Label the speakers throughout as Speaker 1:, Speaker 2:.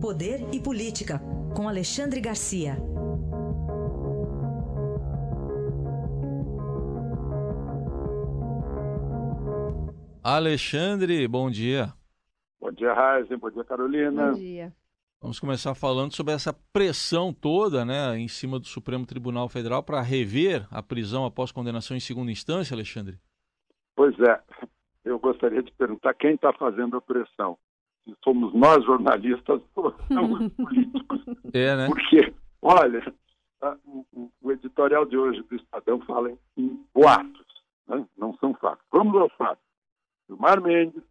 Speaker 1: Poder e Política, com Alexandre Garcia.
Speaker 2: Alexandre, bom dia.
Speaker 3: Bom dia, Raizen. Bom dia, Carolina.
Speaker 4: Bom dia.
Speaker 2: Vamos começar falando sobre essa pressão toda, né, em cima do Supremo Tribunal Federal para rever a prisão após condenação em segunda instância, Alexandre.
Speaker 3: Pois é. Eu gostaria de perguntar quem está fazendo a pressão. Somos nós jornalistas os políticos.
Speaker 2: É, né?
Speaker 3: Porque, olha, o, o editorial de hoje do Estadão fala em boatos, né? não são fatos. Vamos ao fato. Gilmar Mendes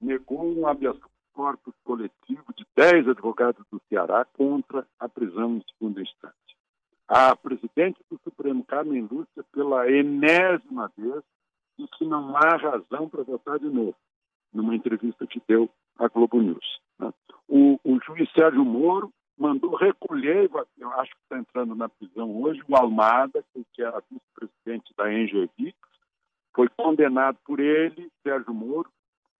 Speaker 3: negou um habeas corpus coletivo de 10 advogados do Ceará contra a prisão em segunda instância. A presidente do Supremo, Carmen Lúcia, pela enésima vez, disse que não há razão para votar de novo, numa entrevista que deu à Globo News. Né? O, o juiz Sérgio Moro mandou recolher, eu acho que está entrando na prisão hoje, o Almada, que era vice-presidente da Engevix, foi condenado por ele, Sérgio Moro,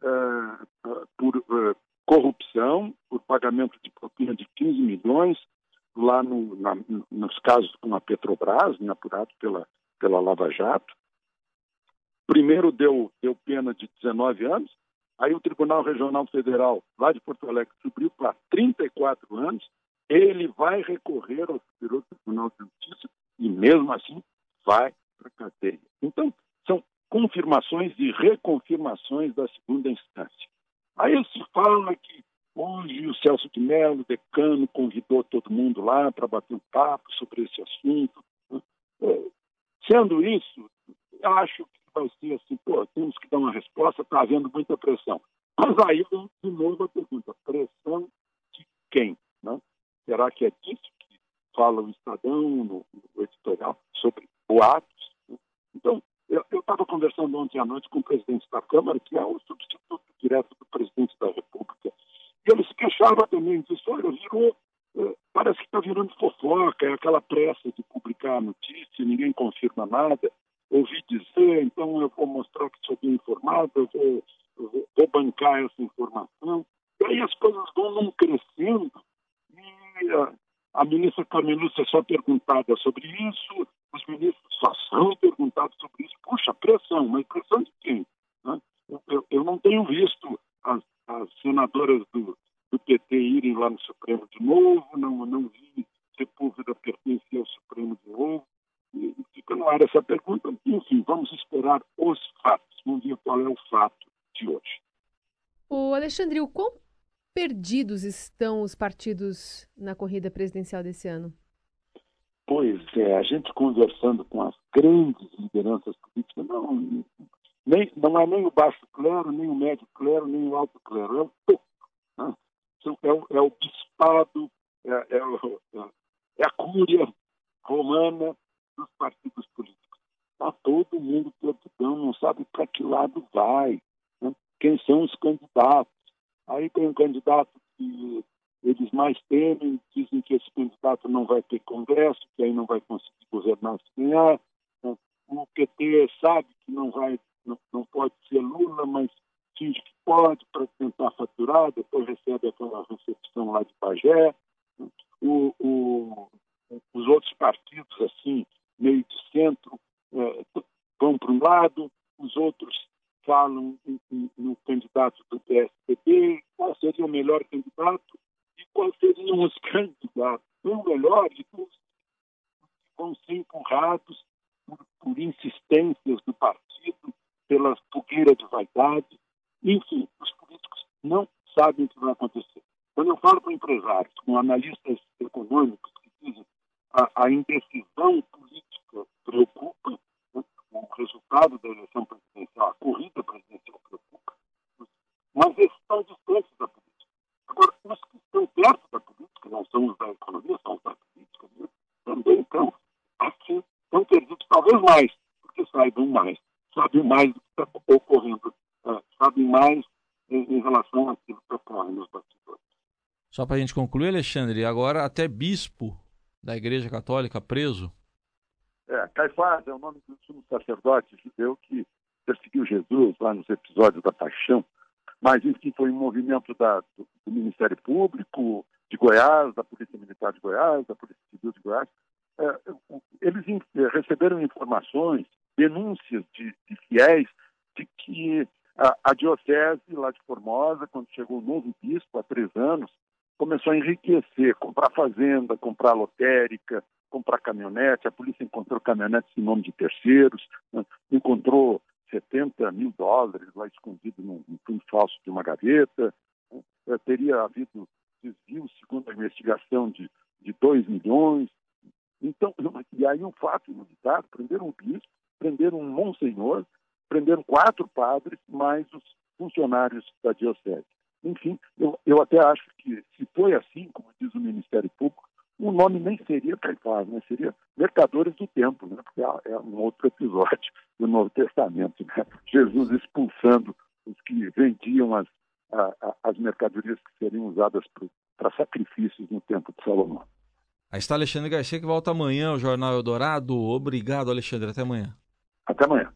Speaker 3: uh, por uh, corrupção, por pagamento de propina de 15 milhões, lá no, na, nos casos com a Petrobras, né, apurado pela, pela Lava Jato. Primeiro deu, deu pena de 19 anos, aí o Tribunal Regional Federal, lá de Porto Alegre, subiu para 34 anos, ele vai recorrer ao Superior Tribunal de Justiça e, mesmo assim, vai para a cadeia. Então, são confirmações e reconfirmações da segunda instância. Aí se fala que hoje o Celso de Mello, decano, convidou todo mundo lá para bater um papo sobre esse assunto. Né? Sendo isso, acho que vai ser assim, pô, temos que dar uma resposta, está havendo muita pressão. Mas aí vem de novo a pergunta, pressão de quem? Né? Será que é disso que fala o Estadão no, no editorial, sobre boatos? Né? Então, eu estava conversando ontem à noite com o presidente da Câmara, que é o substituto direto do presidente da República, e ele se queixava também, disse, olha, virou, eh, parece que está virando fofoca, é aquela pressa de publicar a notícia, ninguém confirma nada, ouvi dizer, então eu vou mostrar que sou bem informado, eu vou, vou, bancar essa informação. E aí as coisas vão num crescendo, e a, a ministra Carmen Lúcia só perguntada sobre isso, os ministros só são perguntados sobre isso. Puxa, pressão, mas pressão de quem? Né? Eu, eu, não tenho visto as, as senadoras do, do, PT irem lá no Supremo de novo, não, não vi Sepúlveda pertencer ao Supremo de novo. Ar essa pergunta. Enfim, vamos esperar os fatos. Vamos ver qual é o fato de hoje.
Speaker 4: O Alexandre, o quão perdidos estão os partidos na corrida presidencial desse ano?
Speaker 3: Pois é, a gente conversando com as grandes lideranças políticas, não, nem, não é nem o baixo clero, nem o médio clero, nem o alto clero, é o topo. Né? É, o, é o bispado, é, é, é, a cúria romana dos partidos políticos. Está todo mundo perdidão, não sabe para que lado vai, né? quem são os candidatos. Aí tem um candidato que eles mais temem, dizem que esse candidato não vai ter congresso, que aí não vai conseguir governar se ganhar. O PT sabe que não vai, não, não pode ser Lula, mas finge que pode para tentar faturar, depois recebe aquela recepção lá de Pagé. O, o, os outros partidos, assim, meio de centro, é, vão para um lado, os outros falam no candidato do PSDB, qual seria o melhor candidato, quais seriam os candidatos, o melhor de todos vão ser empurrados por, por insistências do partido, pela fogueira de vaidade. Enfim, os políticos não sabem o que vai acontecer. Quando eu falo com empresários, com analistas econômicos que dizem a, a indecisão política preocupa, resultado da eleição presidencial, a corrida presidencial preocupa, mas eles estão distantes da política. Agora, os que estão perto da política, não são os da economia, são os da política, né? também estão, assim, estão perdidos talvez mais, porque saibam mais, sabem mais do que está ocorrendo, é, sabem mais em, em, relação àquilo que ocorre nos bastidores.
Speaker 2: Só para a gente concluir, Alexandre, agora até bispo da Igreja Católica preso?
Speaker 3: É, Caifás é o nome do sumo sacerdote judeu que perseguiu Jesus lá nos episódios da paixão mas enfim foi um movimento da, do, do, Ministério Público, de Goiás, da Polícia Militar de Goiás, da Polícia Civil de Goiás. É, eles receberam informações, denúncias de, de fiéis de que a, a, diocese lá de Formosa, quando chegou o novo bispo, há três anos, começou a enriquecer, comprar fazenda, comprar lotérica, comprar caminhonete. A polícia encontrou caminhonetes em nome de terceiros, né? encontrou 70 mil dólares lá escondido num, num fundo falso de uma gaveta. Né? Teria havido desvio, segundo a investigação, de, de 2 milhões. Então, e aí um fato inusitado, prenderam um bispo, prenderam um monsenhor, prenderam quatro padres, mais os funcionários da diocese. Enfim, eu, eu até acho que se foi assim, como diz o Ministério Público, o nome nem seria Caifás, né? seria Mercadores do Tempo, né? porque é, é um outro episódio do Novo Testamento. Né? Jesus expulsando os que vendiam as, a, a, as mercadorias que seriam usadas para sacrifícios no tempo de Salomão.
Speaker 2: Aí está Alexandre Garcia que volta amanhã ao Jornal Eldorado. Obrigado, Alexandre. Até amanhã.
Speaker 3: Até amanhã.